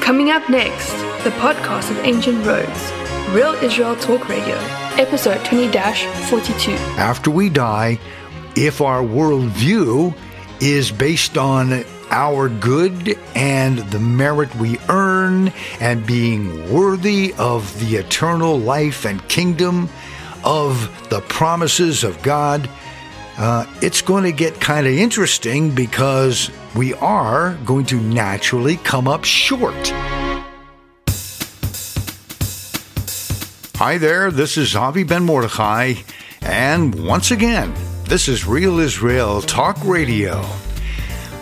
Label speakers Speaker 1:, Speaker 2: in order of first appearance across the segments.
Speaker 1: Coming up next, the podcast of Ancient Roads, Real Israel Talk Radio, episode 20 42.
Speaker 2: After we die, if our worldview is based on our good and the merit we earn and being worthy of the eternal life and kingdom of the promises of God, uh, it's going to get kind of interesting because we are going to naturally come up short. Hi there, this is Avi Ben Mordechai, and once again, this is Real Israel Talk Radio.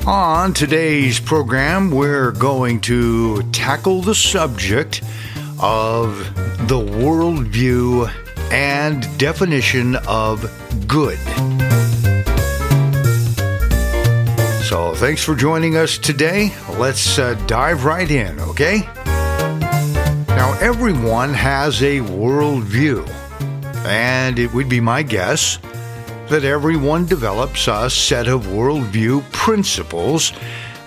Speaker 2: On today's program, we're going to tackle the subject of the worldview and definition of good. Thanks for joining us today. Let's uh, dive right in, okay? Now, everyone has a worldview, and it would be my guess that everyone develops a set of worldview principles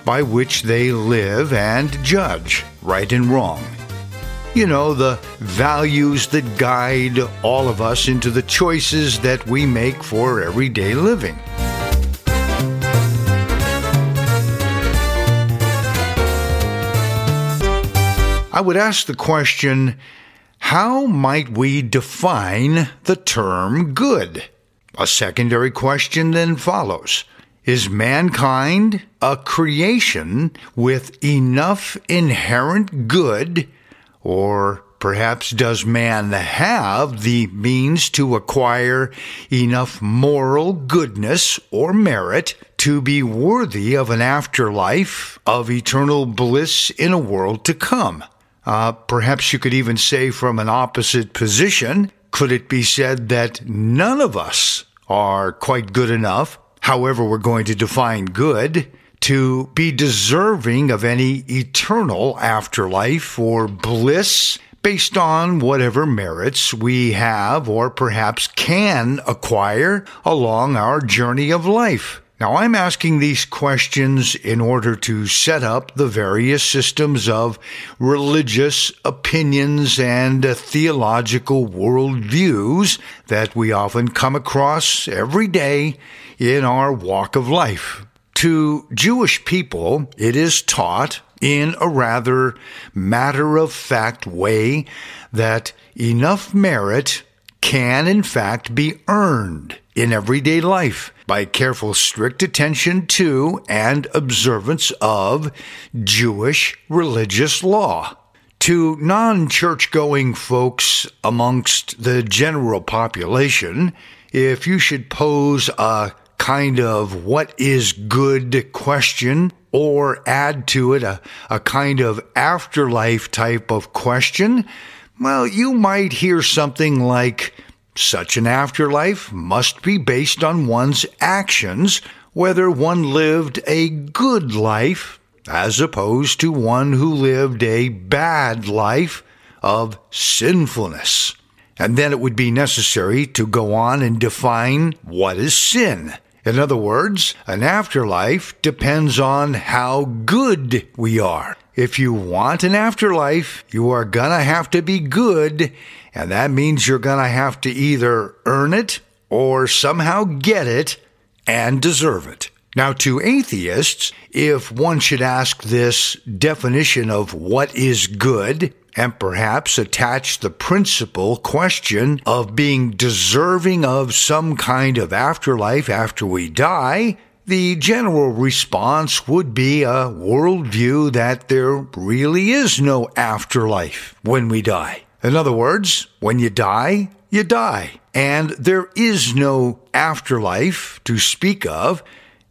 Speaker 2: by which they live and judge right and wrong. You know, the values that guide all of us into the choices that we make for everyday living. I would ask the question how might we define the term good? A secondary question then follows Is mankind a creation with enough inherent good, or perhaps does man have the means to acquire enough moral goodness or merit to be worthy of an afterlife of eternal bliss in a world to come? Uh, perhaps you could even say from an opposite position, could it be said that none of us are quite good enough, however we're going to define good, to be deserving of any eternal afterlife or bliss based on whatever merits we have or perhaps can acquire along our journey of life? Now, I'm asking these questions in order to set up the various systems of religious opinions and theological worldviews that we often come across every day in our walk of life. To Jewish people, it is taught in a rather matter of fact way that enough merit can in fact be earned in everyday life by careful, strict attention to and observance of Jewish religious law. To non church going folks amongst the general population, if you should pose a kind of what is good question or add to it a, a kind of afterlife type of question, well, you might hear something like, such an afterlife must be based on one's actions, whether one lived a good life as opposed to one who lived a bad life of sinfulness. And then it would be necessary to go on and define what is sin. In other words, an afterlife depends on how good we are. If you want an afterlife, you are gonna have to be good and that means you're going to have to either earn it or somehow get it and deserve it. Now, to atheists, if one should ask this definition of what is good, and perhaps attach the principal question of being deserving of some kind of afterlife after we die, the general response would be a worldview that there really is no afterlife when we die. In other words, when you die, you die. And there is no afterlife to speak of,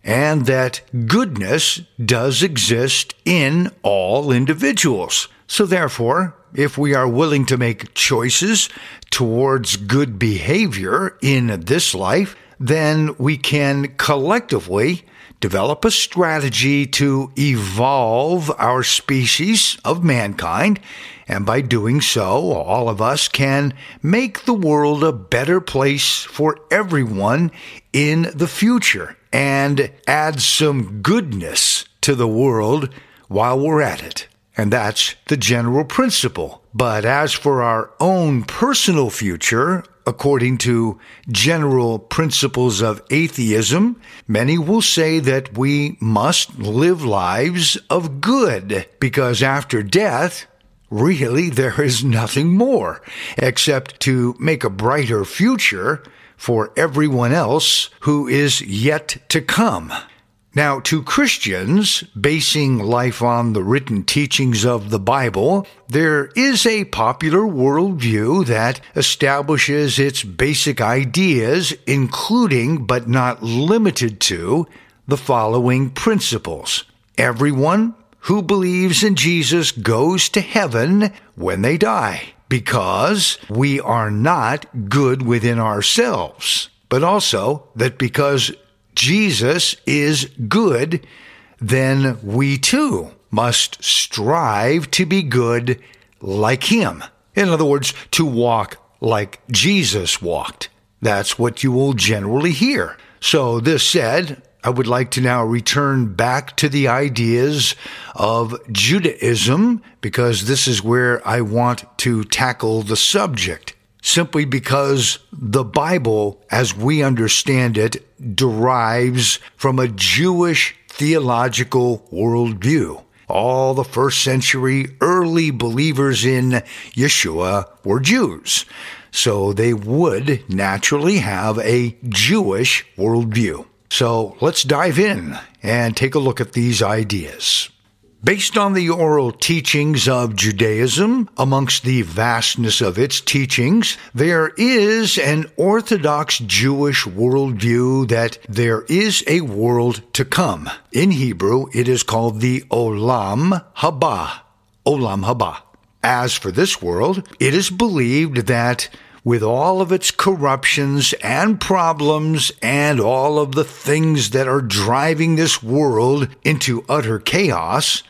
Speaker 2: and that goodness does exist in all individuals. So, therefore, if we are willing to make choices towards good behavior in this life, then we can collectively develop a strategy to evolve our species of mankind. And by doing so, all of us can make the world a better place for everyone in the future and add some goodness to the world while we're at it. And that's the general principle. But as for our own personal future, according to general principles of atheism, many will say that we must live lives of good because after death, really there is nothing more except to make a brighter future for everyone else who is yet to come. Now, to Christians, basing life on the written teachings of the Bible, there is a popular worldview that establishes its basic ideas, including but not limited to the following principles. Everyone who believes in Jesus goes to heaven when they die because we are not good within ourselves, but also that because Jesus is good, then we too must strive to be good like him. In other words, to walk like Jesus walked. That's what you will generally hear. So, this said, I would like to now return back to the ideas of Judaism because this is where I want to tackle the subject simply because the Bible, as we understand it, derives from a Jewish theological worldview. All the first century early believers in Yeshua were Jews, so they would naturally have a Jewish worldview. So let's dive in and take a look at these ideas. Based on the oral teachings of Judaism, amongst the vastness of its teachings, there is an Orthodox Jewish worldview that there is a world to come. In Hebrew, it is called the Olam Haba. Olam Haba. As for this world, it is believed that with all of its corruptions and problems and all of the things that are driving this world into utter chaos,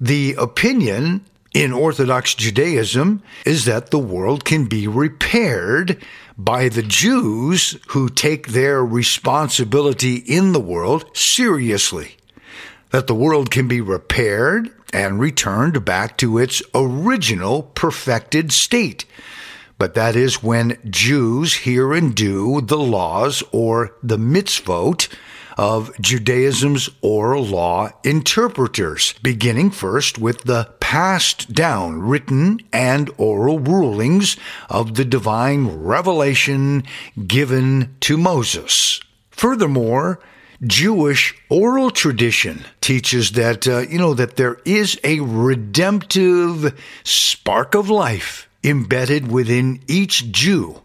Speaker 2: the opinion in Orthodox Judaism is that the world can be repaired by the Jews who take their responsibility in the world seriously. That the world can be repaired and returned back to its original perfected state. But that is when Jews hear and do the laws or the mitzvot of Judaism's oral law interpreters, beginning first with the passed down written and oral rulings of the divine revelation given to Moses. Furthermore, Jewish oral tradition teaches that, uh, you know, that there is a redemptive spark of life embedded within each Jew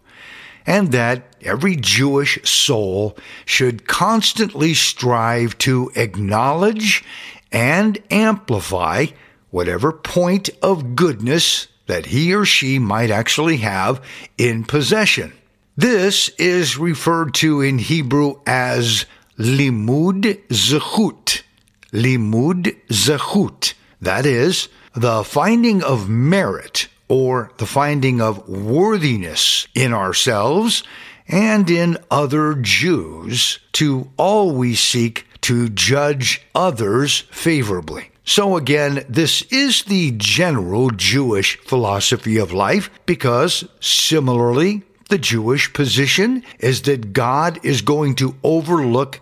Speaker 2: and that every Jewish soul should constantly strive to acknowledge and amplify whatever point of goodness that he or she might actually have in possession. This is referred to in Hebrew as limud zechut. Limud zechut. That is, the finding of merit or the finding of worthiness in ourselves and in other Jews to always seek to judge others favorably. So again, this is the general Jewish philosophy of life because similarly, the Jewish position is that God is going to overlook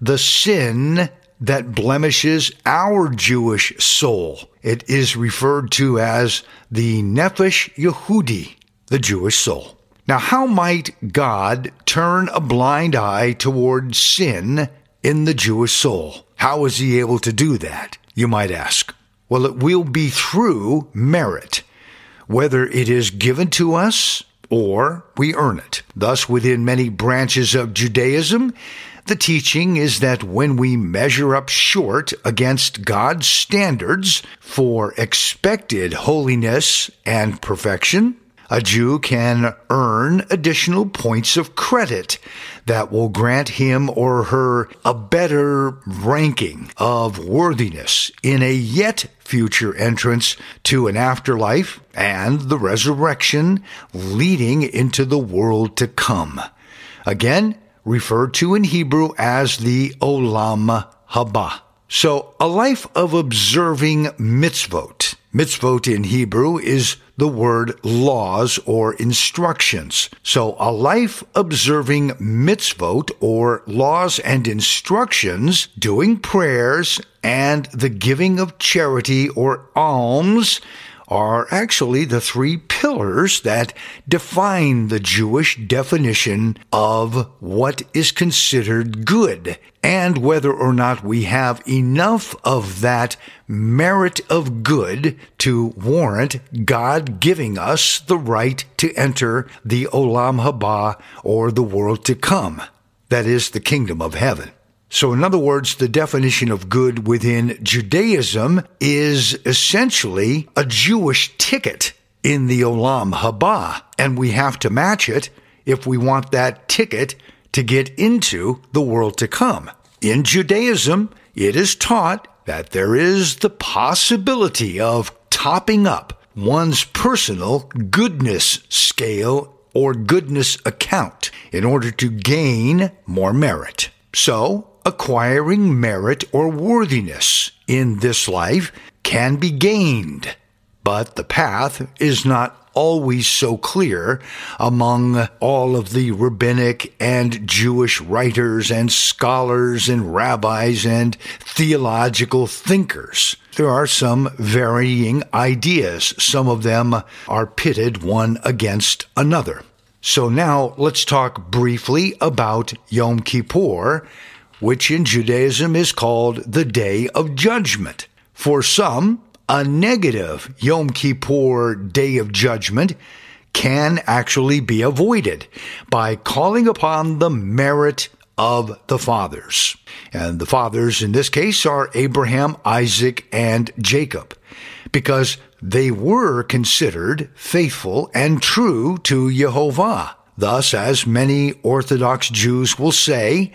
Speaker 2: the sin that blemishes our Jewish soul. It is referred to as the Nefesh Yehudi, the Jewish soul. Now, how might God turn a blind eye toward sin in the Jewish soul? How is he able to do that? You might ask. Well, it will be through merit, whether it is given to us or we earn it. Thus, within many branches of Judaism, the teaching is that when we measure up short against God's standards for expected holiness and perfection, a Jew can earn additional points of credit that will grant him or her a better ranking of worthiness in a yet future entrance to an afterlife and the resurrection leading into the world to come. Again, referred to in Hebrew as the Olam Haba. So, a life of observing mitzvot Mitzvot in Hebrew is the word laws or instructions. So a life observing mitzvot or laws and instructions, doing prayers and the giving of charity or alms are actually the three pillars that define the Jewish definition of what is considered good and whether or not we have enough of that merit of good to warrant God giving us the right to enter the Olam Haba or the world to come. That is the kingdom of heaven. So, in other words, the definition of good within Judaism is essentially a Jewish ticket in the Olam Haba, and we have to match it if we want that ticket to get into the world to come. In Judaism, it is taught that there is the possibility of topping up one's personal goodness scale or goodness account in order to gain more merit. So, acquiring merit or worthiness in this life can be gained, but the path is not always so clear among all of the rabbinic and Jewish writers and scholars and rabbis and theological thinkers. There are some varying ideas. Some of them are pitted one against another. So now let's talk briefly about Yom Kippur which in Judaism is called the Day of Judgment. For some, a negative Yom Kippur Day of Judgment can actually be avoided by calling upon the merit of the fathers. And the fathers in this case are Abraham, Isaac, and Jacob, because they were considered faithful and true to Jehovah. Thus, as many Orthodox Jews will say,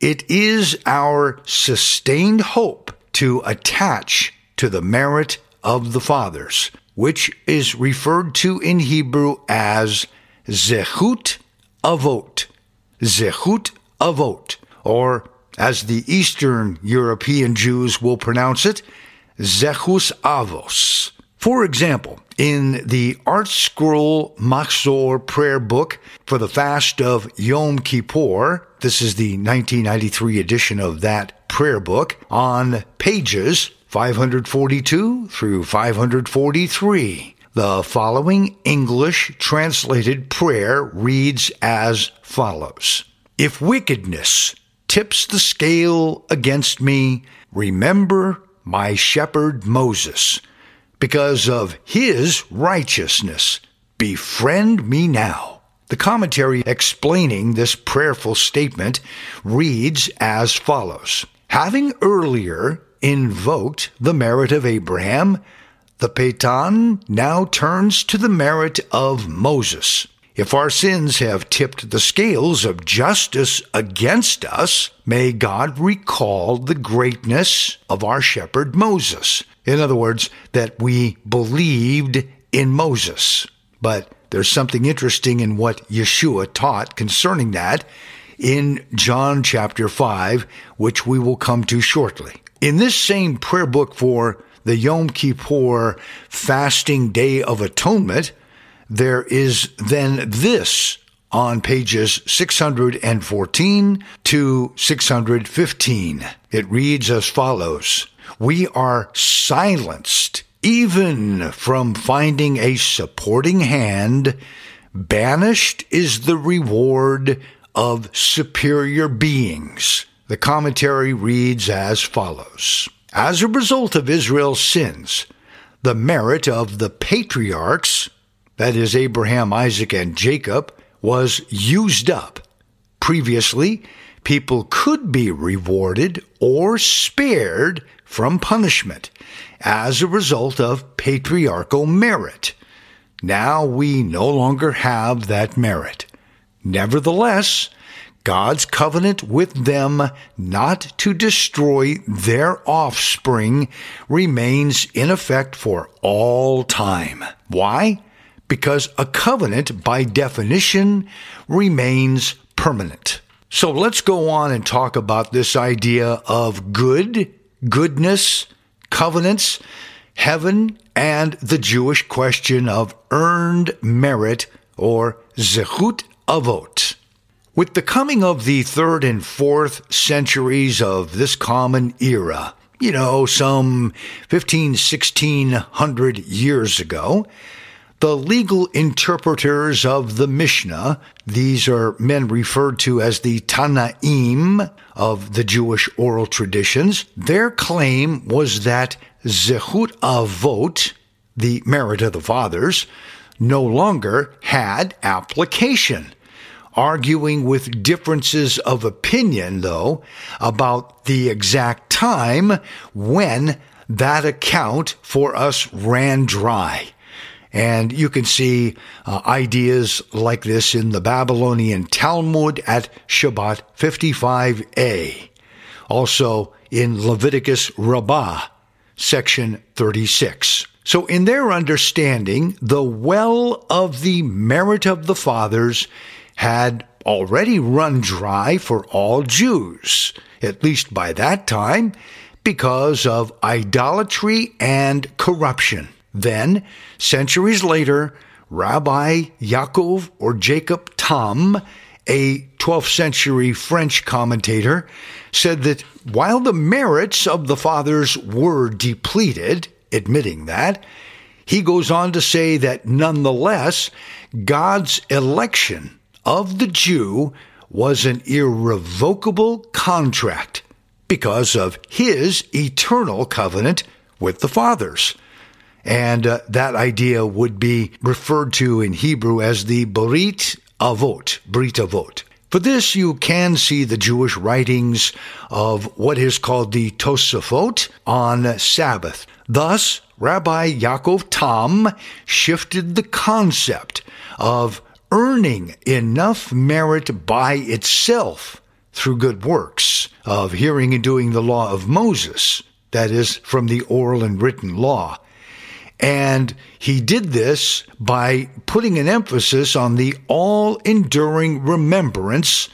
Speaker 2: it is our sustained hope to attach to the merit of the fathers, which is referred to in Hebrew as zechut avot, zechut avot, or as the Eastern European Jews will pronounce it, zechus avos. For example, in the ArtScroll Machzor prayer book for the fast of Yom Kippur, this is the 1993 edition of that prayer book, on pages 542 through 543. The following English translated prayer reads as follows If wickedness tips the scale against me, remember my shepherd Moses because of his righteousness. Befriend me now. The commentary explaining this prayerful statement reads as follows Having earlier invoked the merit of Abraham, the Paytan now turns to the merit of Moses. If our sins have tipped the scales of justice against us, may God recall the greatness of our shepherd Moses. In other words, that we believed in Moses. But there's something interesting in what Yeshua taught concerning that in John chapter 5, which we will come to shortly. In this same prayer book for the Yom Kippur fasting day of atonement, there is then this on pages 614 to 615. It reads as follows We are silenced even from finding a supporting hand. Banished is the reward of superior beings. The commentary reads as follows As a result of Israel's sins, the merit of the patriarchs that is Abraham, Isaac, and Jacob, was used up. Previously, people could be rewarded or spared from punishment as a result of patriarchal merit. Now we no longer have that merit. Nevertheless, God's covenant with them not to destroy their offspring remains in effect for all time. Why? Because a covenant, by definition, remains permanent. So let's go on and talk about this idea of good, goodness, covenants, heaven and the Jewish question of earned merit or zechut avot. With the coming of the third and fourth centuries of this common era, you know, some 15, 1600 years ago, the legal interpreters of the Mishnah, these are men referred to as the Tannaim of the Jewish oral traditions, their claim was that Zechut Avot, the merit of the fathers, no longer had application arguing with differences of opinion, though, about the exact time when that account for us ran dry. And you can see uh, ideas like this in the Babylonian Talmud at Shabbat 55a. Also in Leviticus Rabbah, section 36. So, in their understanding, the well of the merit of the fathers had already run dry for all Jews, at least by that time, because of idolatry and corruption. Then, centuries later, Rabbi Yaakov or Jacob Tam, a 12th century French commentator, said that while the merits of the fathers were depleted, admitting that, he goes on to say that nonetheless, God's election of the Jew was an irrevocable contract because of his eternal covenant with the fathers. And uh, that idea would be referred to in Hebrew as the Brit Avot, Brit Avot. For this, you can see the Jewish writings of what is called the Tosafot on Sabbath. Thus, Rabbi Yaakov Tam shifted the concept of earning enough merit by itself through good works, of hearing and doing the law of Moses, that is, from the oral and written law. And he did this by putting an emphasis on the all enduring remembrance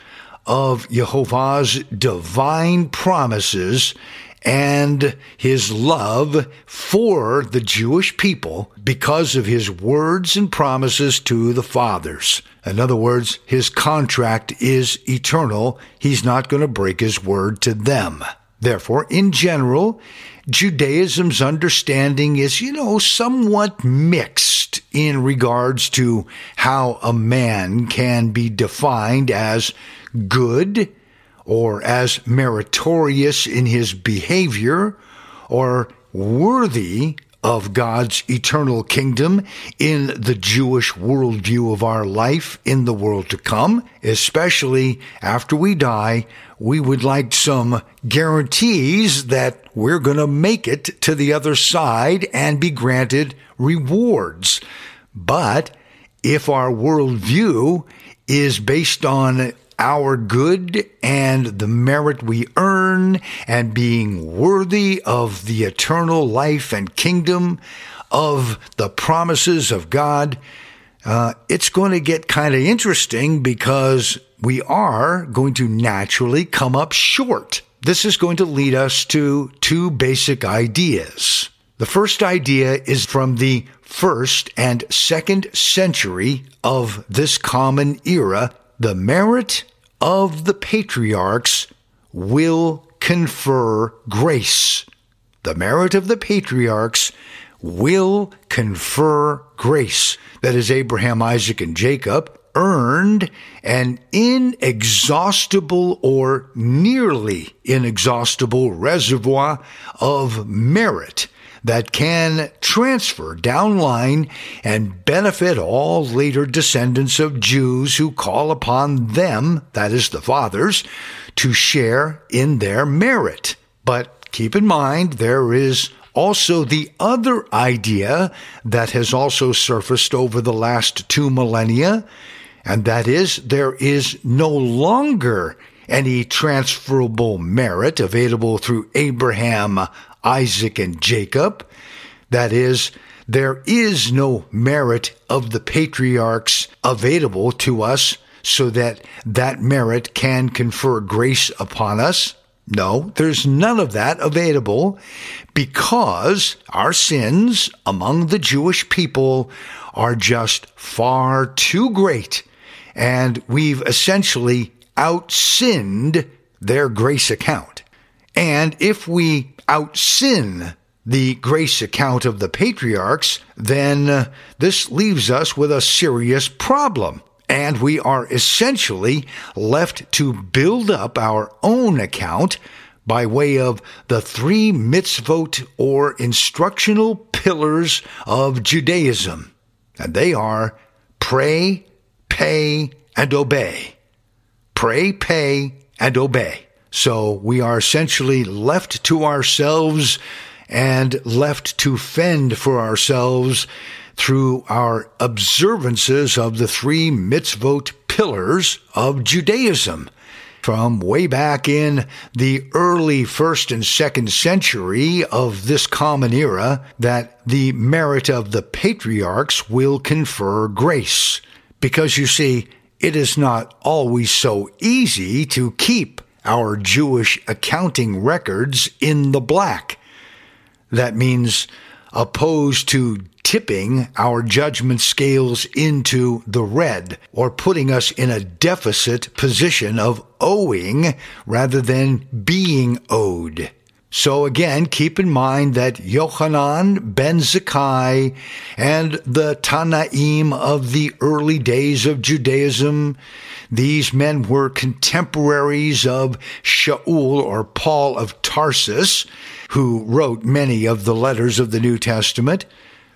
Speaker 2: of Jehovah's divine promises and his love for the Jewish people because of his words and promises to the fathers. In other words, his contract is eternal. He's not going to break his word to them. Therefore, in general, Judaism's understanding is, you know, somewhat mixed in regards to how a man can be defined as good or as meritorious in his behavior or worthy of God's eternal kingdom in the Jewish worldview of our life in the world to come, especially after we die. We would like some guarantees that we're going to make it to the other side and be granted rewards. But if our worldview is based on our good and the merit we earn and being worthy of the eternal life and kingdom of the promises of God, uh, it's going to get kind of interesting because we are going to naturally come up short. This is going to lead us to two basic ideas. The first idea is from the first and second century of this common era the merit of the patriarchs will confer grace. The merit of the patriarchs will confer grace. That is, Abraham, Isaac, and Jacob earned an inexhaustible or nearly inexhaustible reservoir of merit that can transfer downline and benefit all later descendants of Jews who call upon them, that is the fathers, to share in their merit. But keep in mind, there is also the other idea that has also surfaced over the last two millennia, and that is there is no longer any transferable merit available through Abraham, Isaac, and Jacob. That is, there is no merit of the patriarchs available to us so that that merit can confer grace upon us. No, there's none of that available because our sins among the Jewish people are just far too great. And we've essentially outsinned their grace account. And if we outsin the grace account of the patriarchs, then uh, this leaves us with a serious problem. And we are essentially left to build up our own account by way of the three mitzvot or instructional pillars of Judaism. And they are pray, pay, and obey. Pray, pay, and obey. So we are essentially left to ourselves and left to fend for ourselves through our observances of the three mitzvot pillars of Judaism. From way back in the early first and second century of this common era, that the merit of the patriarchs will confer grace. Because you see, it is not always so easy to keep our Jewish accounting records in the black. That means opposed to tipping our judgment scales into the red or putting us in a deficit position of owing rather than being owed. So again, keep in mind that Yochanan ben Zakkai and the Tannaim of the early days of Judaism, these men were contemporaries of Shaul or Paul of Tarsus, who wrote many of the letters of the New Testament.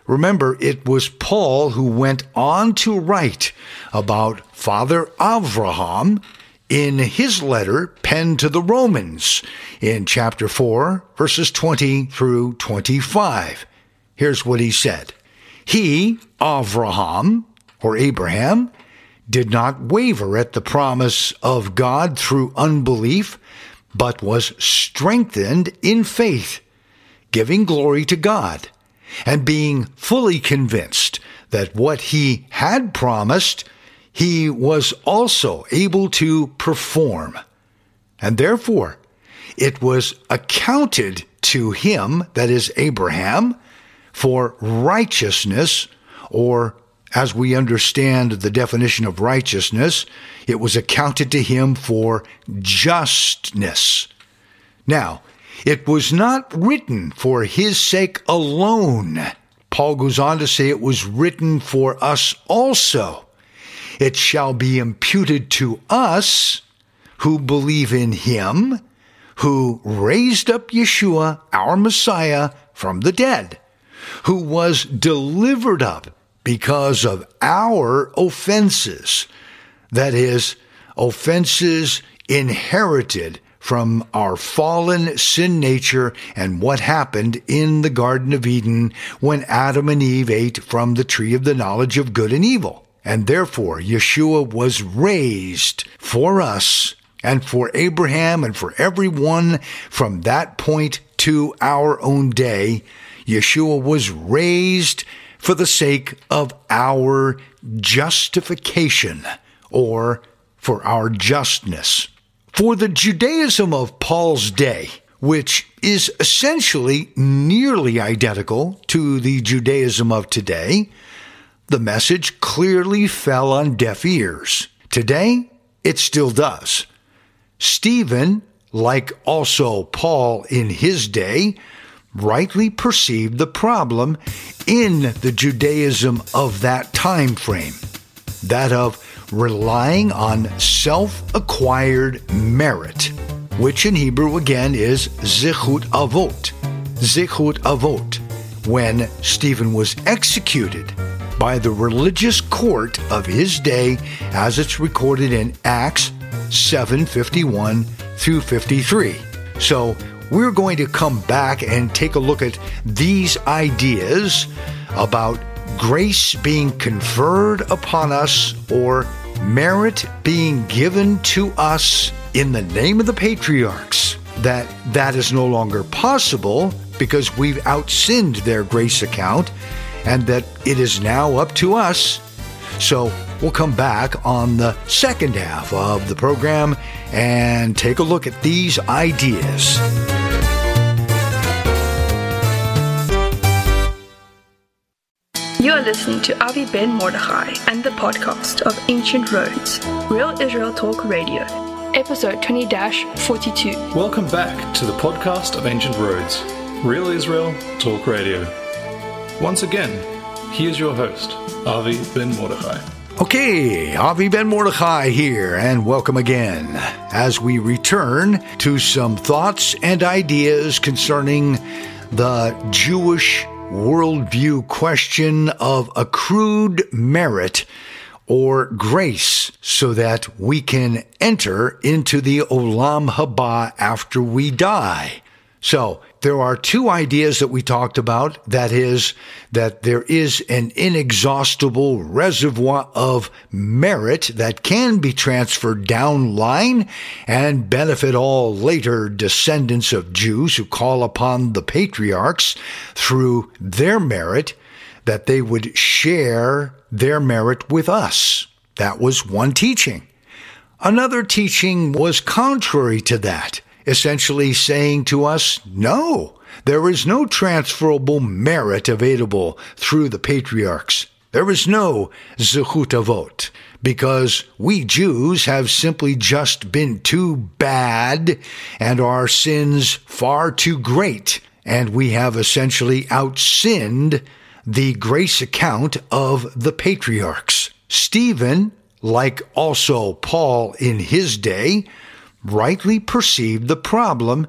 Speaker 2: Remember, it was Paul who went on to write about Father Avraham in his letter penned to the Romans in chapter 4, verses 20 through 25. Here's what he said He, Avraham, or Abraham, did not waver at the promise of God through unbelief, but was strengthened in faith, giving glory to God, and being fully convinced that what he had promised he was also able to perform. And therefore, it was accounted to him, that is Abraham, for righteousness, or as we understand the definition of righteousness, it was accounted to him for justness. Now, it was not written for his sake alone. Paul goes on to say it was written for us also it shall be imputed to us who believe in him who raised up Yeshua, our Messiah, from the dead, who was delivered up because of our offenses. That is, offenses inherited from our fallen sin nature and what happened in the Garden of Eden when Adam and Eve ate from the tree of the knowledge of good and evil. And therefore, Yeshua was raised for us and for Abraham and for everyone from that point to our own day. Yeshua was raised for the sake of our justification or for our justness. For the Judaism of Paul's day, which is essentially nearly identical to the Judaism of today, the message clearly fell on deaf ears. Today, it still does. Stephen, like also Paul in his day, rightly perceived the problem in the Judaism of that time frame, that of relying on self-acquired merit, which in Hebrew again is zichut avot. Zichut avot. When Stephen was executed, by the religious court of his day as it's recorded in Acts 7:51 through 53. So, we're going to come back and take a look at these ideas about grace being conferred upon us or merit being given to us in the name of the patriarchs that that is no longer possible because we've outsinned their grace account and that it is now up to us. So we'll come back on the second half of the program and take a look at these ideas.
Speaker 1: You are listening to Avi Ben Mordechai and the podcast of Ancient Roads, Real Israel Talk Radio, episode 20 42.
Speaker 3: Welcome back to the podcast of Ancient Roads, Real Israel Talk Radio. Once again, here's your host, Avi Ben Mordechai.
Speaker 2: Okay, Avi Ben Mordechai here, and welcome again as we return to some thoughts and ideas concerning the Jewish worldview question of accrued merit or grace so that we can enter into the Olam Haba after we die. So there are two ideas that we talked about. That is that there is an inexhaustible reservoir of merit that can be transferred down line and benefit all later descendants of Jews who call upon the patriarchs through their merit that they would share their merit with us. That was one teaching. Another teaching was contrary to that essentially saying to us, no, there is no transferable merit available through the patriarchs. There is no zechut avot because we Jews have simply just been too bad and our sins far too great, and we have essentially outsinned the grace account of the patriarchs. Stephen, like also Paul in his day, rightly perceived the problem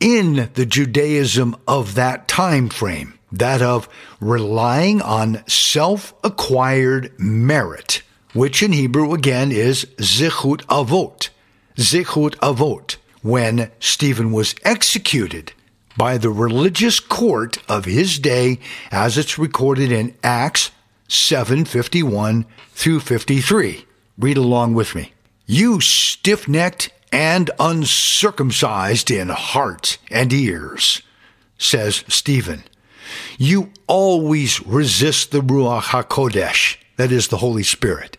Speaker 2: in the Judaism of that time frame, that of relying on self-acquired merit, which in Hebrew again is zichut avot. Zichut avot. When Stephen was executed by the religious court of his day, as it's recorded in Acts 7:51 through 53. Read along with me. You stiff-necked and uncircumcised in heart and ears, says Stephen. You always resist the Ruach HaKodesh, that is the Holy Spirit.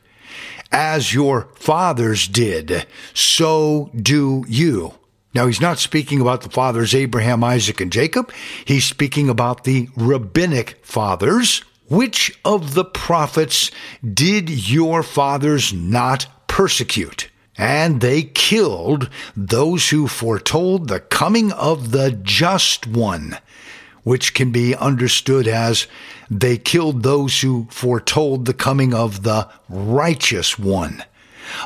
Speaker 2: As your fathers did, so do you. Now, he's not speaking about the fathers Abraham, Isaac, and Jacob. He's speaking about the rabbinic fathers. Which of the prophets did your fathers not persecute? And they killed those who foretold the coming of the just one, which can be understood as they killed those who foretold the coming of the righteous one,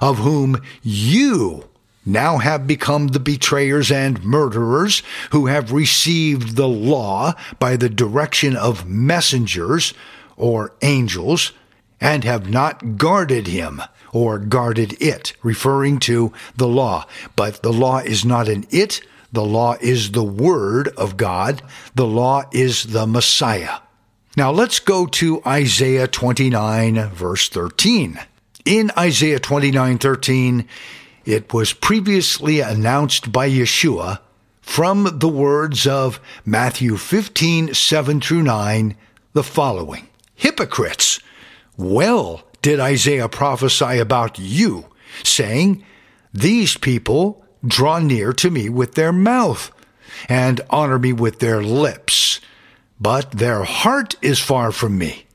Speaker 2: of whom you now have become the betrayers and murderers who have received the law by the direction of messengers or angels and have not guarded him or guarded it, referring to the law. But the law is not an it, the law is the Word of God, the law is the Messiah. Now let's go to Isaiah 29, verse 13. In Isaiah 29, 13, it was previously announced by Yeshua from the words of Matthew 15, 7 through 9, the following Hypocrites! Well did Isaiah prophesy about you, saying, These people draw near to me with their mouth and honor me with their lips, but their heart is far from me,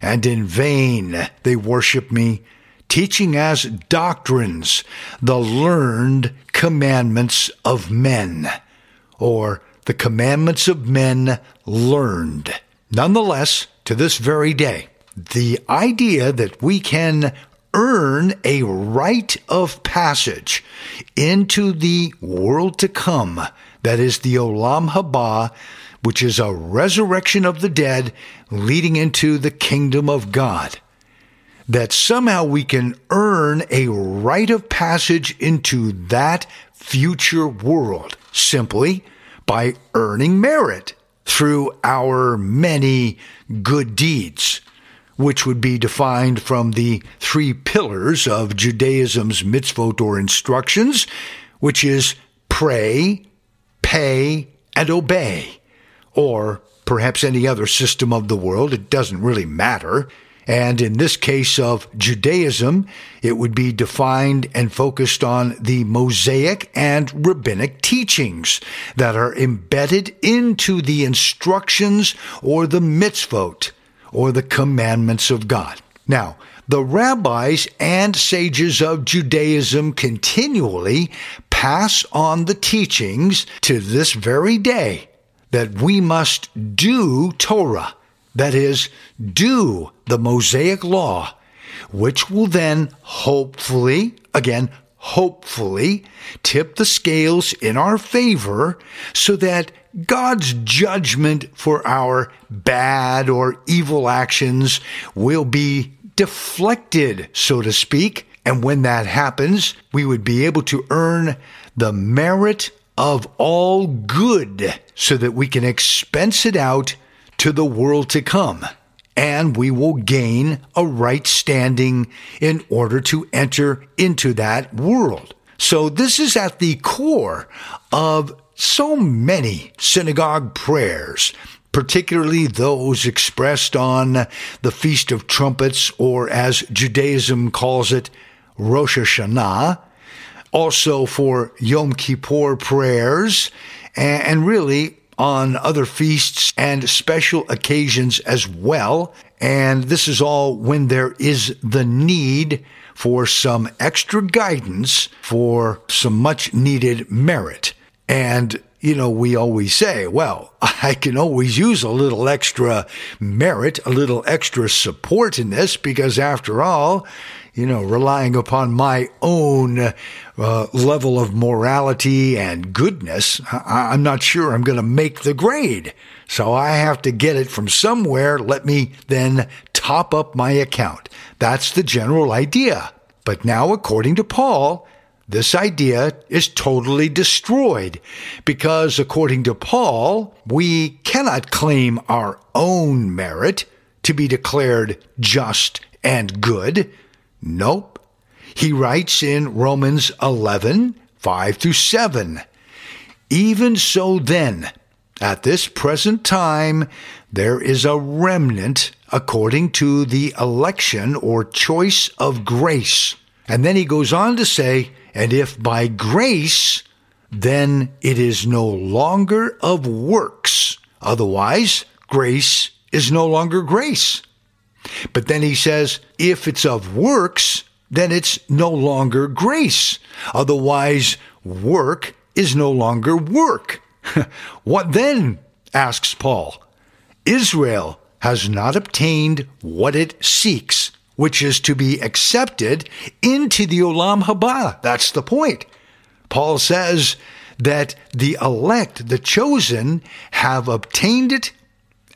Speaker 2: and in vain they worship me, teaching as doctrines the learned commandments of men, or the commandments of men learned. Nonetheless, to this very day, the idea that we can earn a rite of passage into the world to come, that is the Olam Haba, which is a resurrection of the dead leading into the kingdom of God. That somehow we can earn a rite of passage into that future world simply by earning merit through our many good deeds which would be defined from the three pillars of Judaism's mitzvot or instructions, which is pray, pay, and obey, or perhaps any other system of the world. It doesn't really matter. And in this case of Judaism, it would be defined and focused on the Mosaic and rabbinic teachings that are embedded into the instructions or the mitzvot or the commandments of God. Now, the rabbis and sages of Judaism continually pass on the teachings to this very day that we must do Torah, that is, do the Mosaic law, which will then hopefully, again, hopefully, tip the scales in our favor so that God's judgment for our bad or evil actions will be deflected, so to speak. And when that happens, we would be able to earn the merit of all good so that we can expense it out to the world to come. And we will gain a right standing in order to enter into that world. So this is at the core of so many synagogue prayers particularly those expressed on the Feast of Trumpets, or as Judaism calls it, Rosh Hashanah, also for Yom Kippur prayers, and really on other feasts and special occasions as well. And this is all when there is the need for some extra guidance for some much needed merit. And you know, we always say, well, I can always use a little extra merit, a little extra support in this because after all, you know, relying upon my own uh, level of morality and goodness, I- am not sure I'm going to make the grade. So I have to get it from somewhere. Let me then top up my account. That's the general idea. But now, according to Paul, this idea is totally destroyed because, according to Paul, we cannot claim our own merit to be declared just and good. Nope. He writes in Romans 11, 5 through 7. Even so, then, at this present time, there is a remnant according to the election or choice of grace. And then he goes on to say, and if by grace, then it is no longer of works. Otherwise, grace is no longer grace. But then he says, if it's of works, then it's no longer grace. Otherwise, work is no longer work. what then? asks Paul. Israel has not obtained what it seeks which is to be accepted into the Olam Haba. That's the point. Paul says that the elect, the chosen, have obtained it,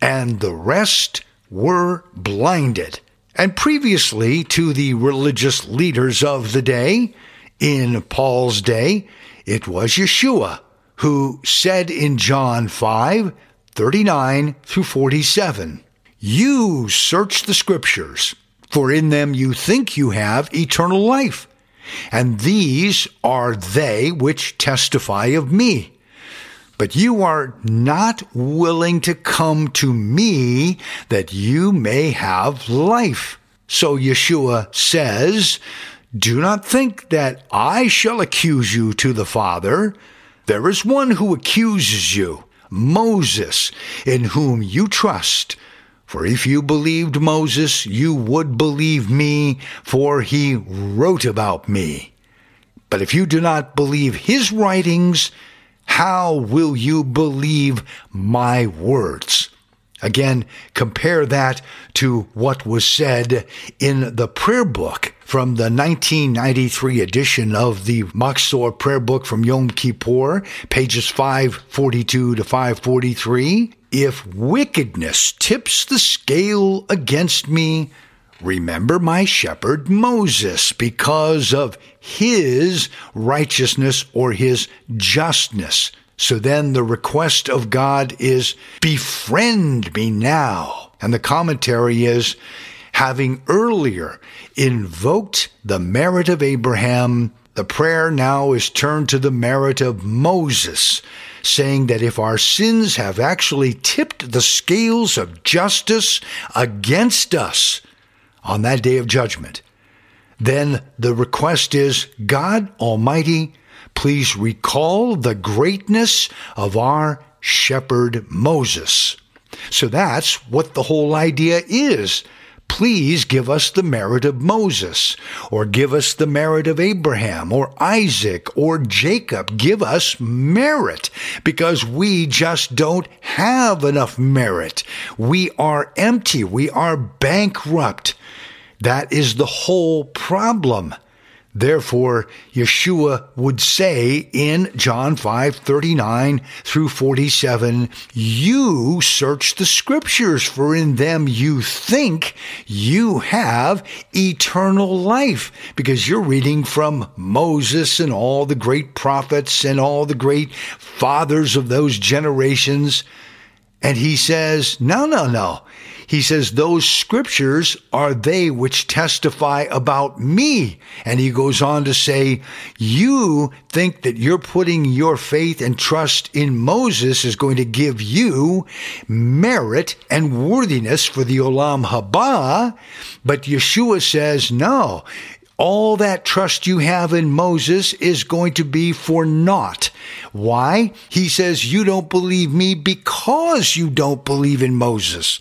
Speaker 2: and the rest were blinded. And previously to the religious leaders of the day, in Paul's day, it was Yeshua who said in John 5 39 through 47, You search the scriptures for in them you think you have eternal life. And these are they which testify of me. But you are not willing to come to me that you may have life. So Yeshua says, Do not think that I shall accuse you to the Father. There is one who accuses you, Moses, in whom you trust. For if you believed Moses, you would believe me, for he wrote about me. But if you do not believe his writings, how will you believe my words? Again, compare that to what was said in the prayer book from the 1993 edition of the Machzor prayer book from Yom Kippur, pages 542 to 543. If wickedness tips the scale against me, remember my shepherd Moses because of his righteousness or his justness. So then the request of God is, befriend me now. And the commentary is, having earlier invoked the merit of Abraham, the prayer now is turned to the merit of Moses saying that if our sins have actually tipped the scales of justice against us, on that day of judgment, then the request is God Almighty, please recall the greatness of our shepherd Moses. So that's what the whole idea is. Please give us the merit of Moses, or give us the merit of Abraham, or Isaac, or Jacob. Give us merit, because we just don't have enough merit. We are empty. We are bankrupt. That is the whole problem. Therefore, Yeshua would say in John 5 39 through 47, You search the scriptures, for in them you think you have eternal life. Because you're reading from Moses and all the great prophets and all the great fathers of those generations. And he says, No, no, no. He says, Those scriptures are they which testify about me. And he goes on to say, You think that you're putting your faith and trust in Moses is going to give you merit and worthiness for the Olam Haba. But Yeshua says, No, all that trust you have in Moses is going to be for naught. Why? He says, You don't believe me because you don't believe in Moses.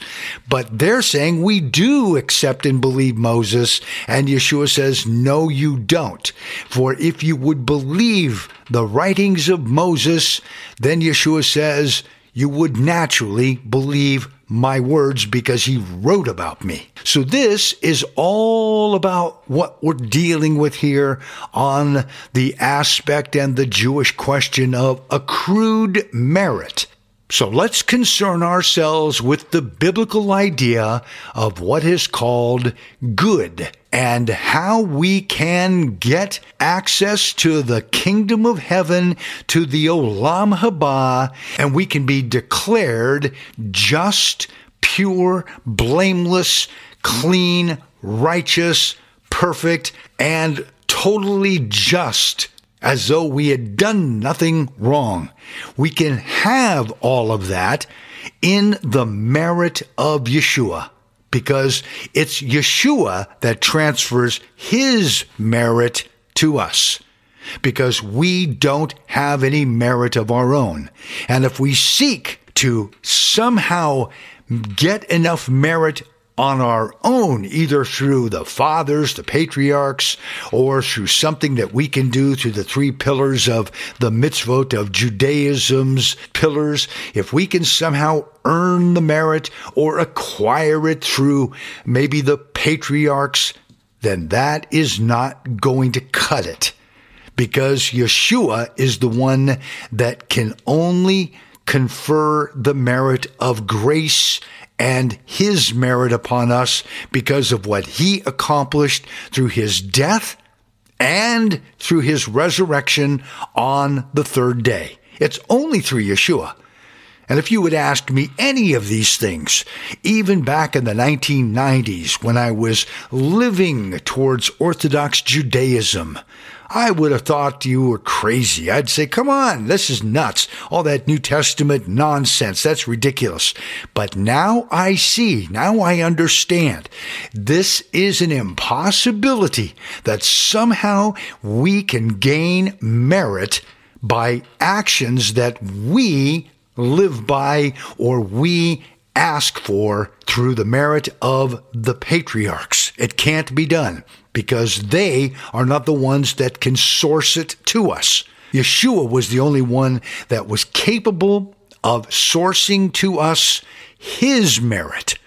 Speaker 2: But they're saying we do accept and believe Moses. And Yeshua says, No, you don't. For if you would believe the writings of Moses, then Yeshua says, you would naturally believe my words because he wrote about me. So this is all about what we're dealing with here on the aspect and the Jewish question of accrued merit. So let's concern ourselves with the biblical idea of what is called good and how we can get access to the kingdom of heaven, to the Olam Haba, and we can be declared just, pure, blameless, clean, righteous, perfect, and totally just as though we had done nothing wrong. We can have all of that in the merit of Yeshua because it's Yeshua that transfers his merit to us because we don't have any merit of our own. And if we seek to somehow get enough merit on our own, either through the fathers, the patriarchs, or through something that we can do through the three pillars of the mitzvot of Judaism's pillars, if we can somehow earn the merit or acquire it through maybe the patriarchs, then that is not going to cut it. Because Yeshua is the one that can only confer the merit of grace and his merit upon us because of what he accomplished through his death and through his resurrection on the third day. It's only through Yeshua. And if you would ask me any of these things, even back in the 1990s when I was living towards Orthodox Judaism, I would have thought you were crazy. I'd say, come on, this is nuts. All that New Testament nonsense, that's ridiculous. But now I see, now I understand. This is an impossibility that somehow we can gain merit by actions that we live by or we ask for through the merit of the patriarchs. It can't be done because they are not the ones that can source it to us. Yeshua was the only one that was capable of sourcing to us his merit.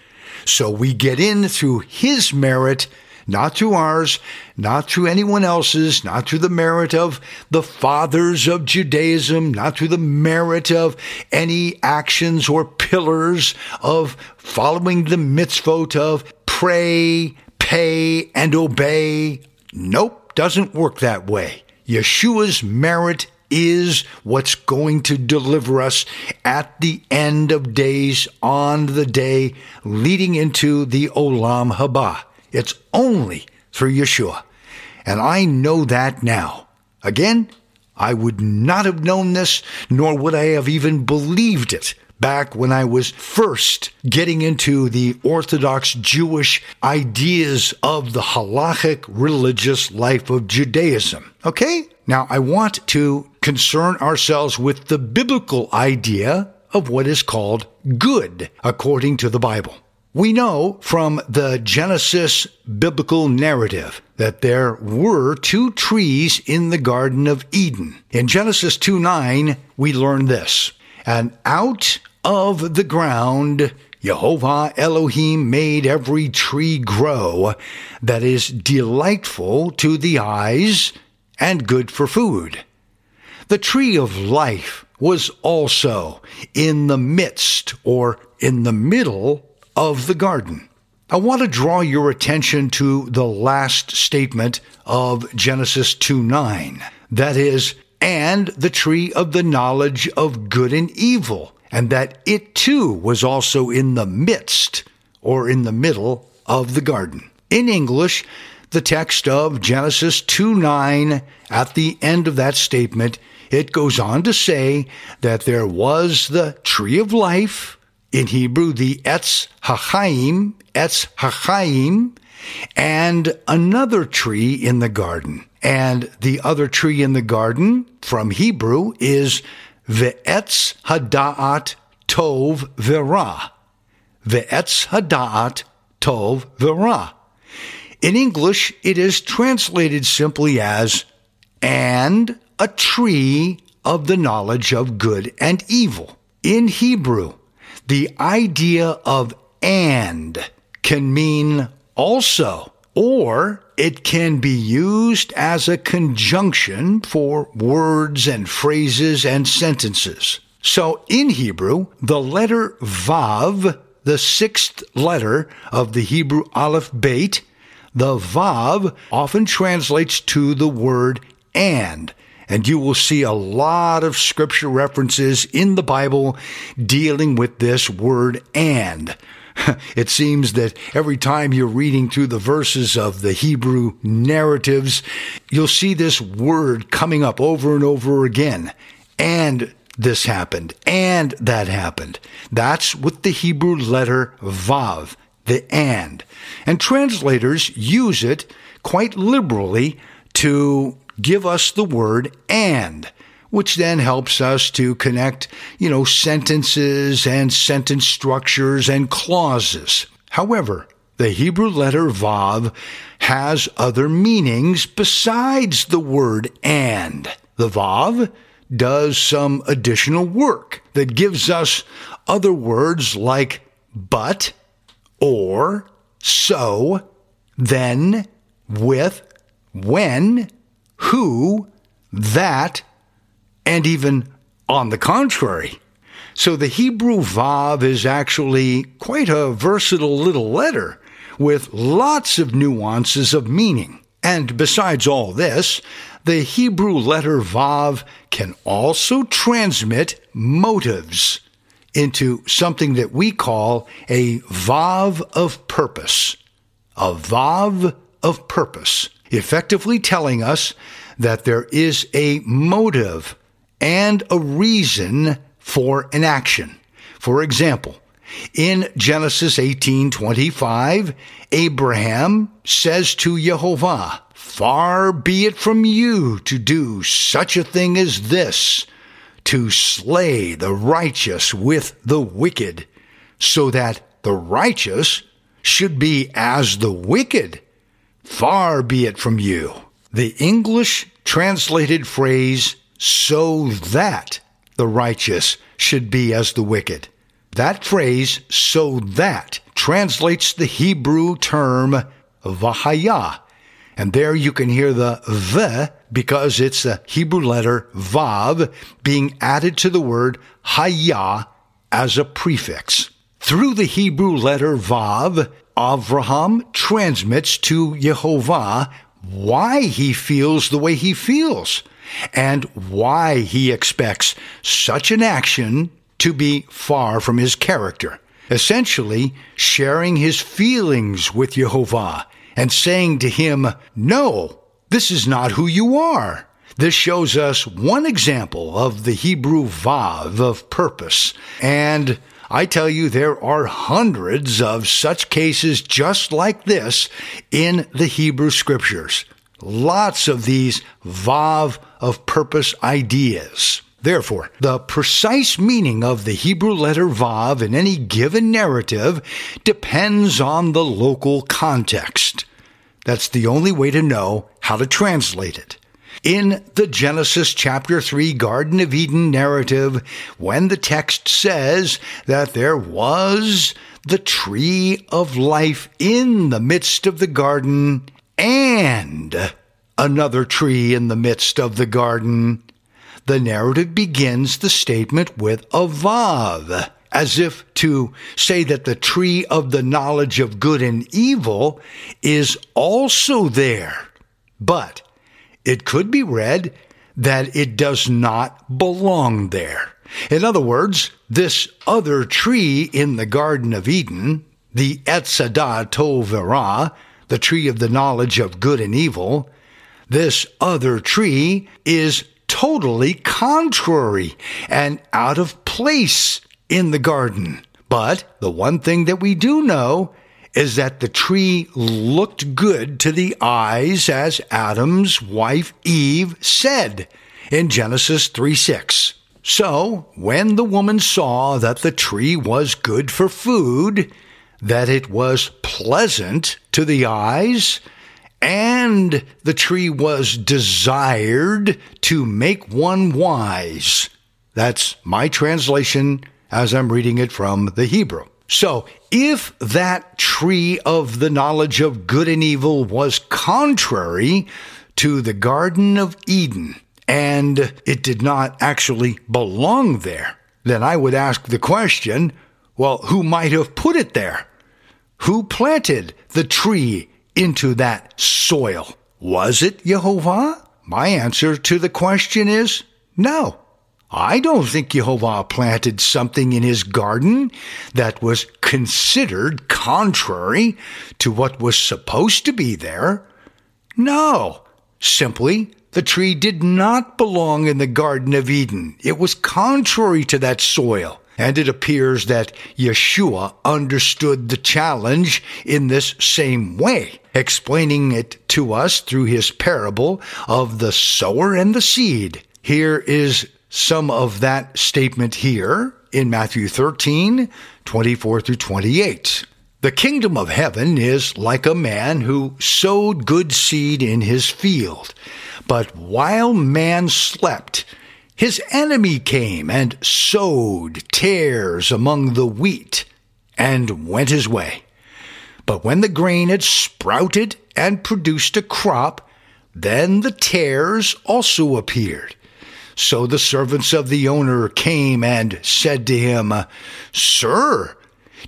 Speaker 2: So we get in through his merit not through ours, not through anyone else's, not through the merit of the fathers of Judaism, not through the merit of any actions or pillars of following the mitzvot of pray, pay, and obey. Nope, doesn't work that way. Yeshua's merit is what's going to deliver us at the end of days on the day leading into the Olam Haba. It's only through Yeshua. And I know that now. Again, I would not have known this, nor would I have even believed it back when I was first getting into the Orthodox Jewish ideas of the halachic religious life of Judaism. Okay? Now, I want to concern ourselves with the biblical idea of what is called good according to the Bible. We know from the Genesis biblical narrative that there were two trees in the Garden of Eden. In Genesis 2 9, we learn this. And out of the ground, Jehovah Elohim made every tree grow that is delightful to the eyes and good for food. The tree of life was also in the midst or in the middle of the garden. I want to draw your attention to the last statement of Genesis 2 9. That is, and the tree of the knowledge of good and evil, and that it too was also in the midst or in the middle of the garden. In English, the text of Genesis 2 9, at the end of that statement, it goes on to say that there was the tree of life, in Hebrew, the Etz HaChaim, Etz HaChaim, and another tree in the garden. And the other tree in the garden from Hebrew is Ve'etz Hada'at Tov Vera. Ve'etz Hada'at Tov Vera. In English, it is translated simply as and a tree of the knowledge of good and evil. In Hebrew, the idea of and can mean also, or it can be used as a conjunction for words and phrases and sentences. So in Hebrew, the letter Vav, the sixth letter of the Hebrew Aleph Beit, the Vav often translates to the word and. And you will see a lot of scripture references in the Bible dealing with this word and. It seems that every time you're reading through the verses of the Hebrew narratives, you'll see this word coming up over and over again. And this happened, and that happened. That's with the Hebrew letter Vav, the and. And translators use it quite liberally to give us the word and, which then helps us to connect, you know, sentences and sentence structures and clauses. However, the Hebrew letter Vav has other meanings besides the word and. The Vav does some additional work that gives us other words like but, or, so, then, with, when, who, that, and even on the contrary. So the Hebrew Vav is actually quite a versatile little letter with lots of nuances of meaning. And besides all this, the Hebrew letter Vav can also transmit motives into something that we call a Vav of purpose. A Vav of purpose effectively telling us that there is a motive and a reason for an action. For example, in Genesis 18:25, Abraham says to Jehovah, "Far be it from you to do such a thing as this, to slay the righteous with the wicked, so that the righteous should be as the wicked." Far be it from you. The English translated phrase, so that the righteous should be as the wicked. That phrase, so that, translates the Hebrew term vahaya. And there you can hear the v because it's the Hebrew letter vav being added to the word haya as a prefix. Through the Hebrew letter vav, Avraham transmits to Jehovah why he feels the way he feels and why he expects such an action to be far from his character. Essentially, sharing his feelings with Jehovah and saying to him, No, this is not who you are. This shows us one example of the Hebrew vav of purpose. And I tell you, there are hundreds of such cases just like this in the Hebrew scriptures. Lots of these vav of purpose ideas. Therefore, the precise meaning of the Hebrew letter Vav in any given narrative depends on the local context. That's the only way to know how to translate it. In the Genesis chapter 3 Garden of Eden narrative, when the text says that there was the tree of life in the midst of the garden and another tree in the midst of the garden, the narrative begins the statement with a vav, as if to say that the tree of the knowledge of good and evil is also there. But it could be read that it does not belong there. In other words, this other tree in the Garden of Eden, the Etz Hadat Tov the tree of the knowledge of good and evil, this other tree is totally contrary and out of place in the garden. But the one thing that we do know is that the tree looked good to the eyes as Adam's wife Eve said in Genesis 3 6. So, when the woman saw that the tree was good for food, that it was pleasant to the eyes, and the tree was desired to make one wise. That's my translation as I'm reading it from the Hebrew. So, if that tree of the knowledge of good and evil was contrary to the Garden of Eden, and it did not actually belong there, then I would ask the question well, who might have put it there? Who planted the tree into that soil. Was it Jehovah? My answer to the question is no. I don't think Jehovah planted something in his garden that was considered contrary to what was supposed to be there. No, simply the tree did not belong in the Garden of Eden. It was contrary to that soil. And it appears that Yeshua understood the challenge in this same way, explaining it to us through his parable of the sower and the seed. Here is some of that statement here in Matthew 13, 24 through 28. The kingdom of heaven is like a man who sowed good seed in his field. But while man slept, his enemy came and sowed tares among the wheat and went his way. But when the grain had sprouted and produced a crop, then the tares also appeared. So the servants of the owner came and said to him, Sir,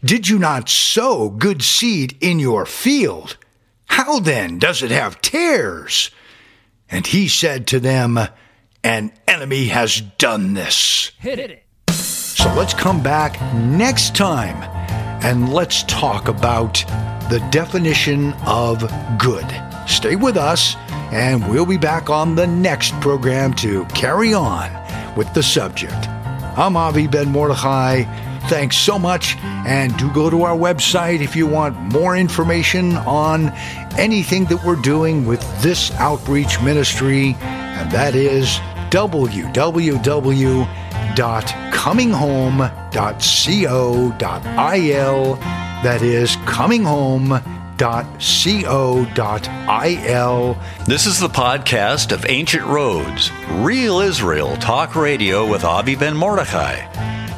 Speaker 2: did you not sow good seed in your field? How then does it have tares? And he said to them, an enemy has done this. Hit it. So let's come back next time and let's talk about the definition of good. Stay with us, and we'll be back on the next program to carry on with the subject. I'm Avi Ben Mordechai. Thanks so much, and do go to our website if you want more information on anything that we're doing with this outreach ministry, and that is www.cominghome.co.il. That is cominghome.co.il.
Speaker 4: This is the podcast of Ancient Roads, Real Israel Talk Radio with Avi Ben Mordechai.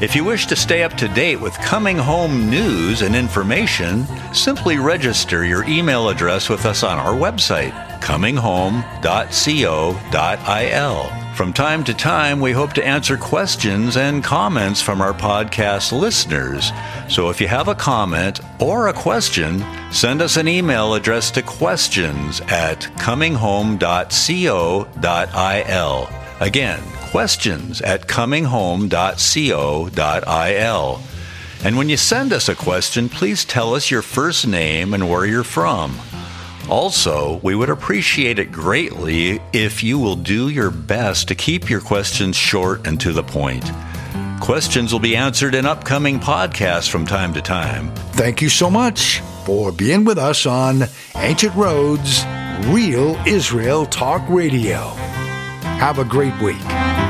Speaker 4: If you wish to stay up to date with coming home news and information, simply register your email address with us on our website, cominghome.co.il. From time to time, we hope to answer questions and comments from our podcast listeners. So if you have a comment or a question, send us an email address to questions at cominghome.co.il. Again, questions at cominghome.co.il. And when you send us a question, please tell us your first name and where you're from. Also, we would appreciate it greatly if you will do your best to keep your questions short and to the point. Questions will be answered in upcoming podcasts from time to time.
Speaker 2: Thank you so much for being with us on Ancient Roads Real Israel Talk Radio. Have a great week.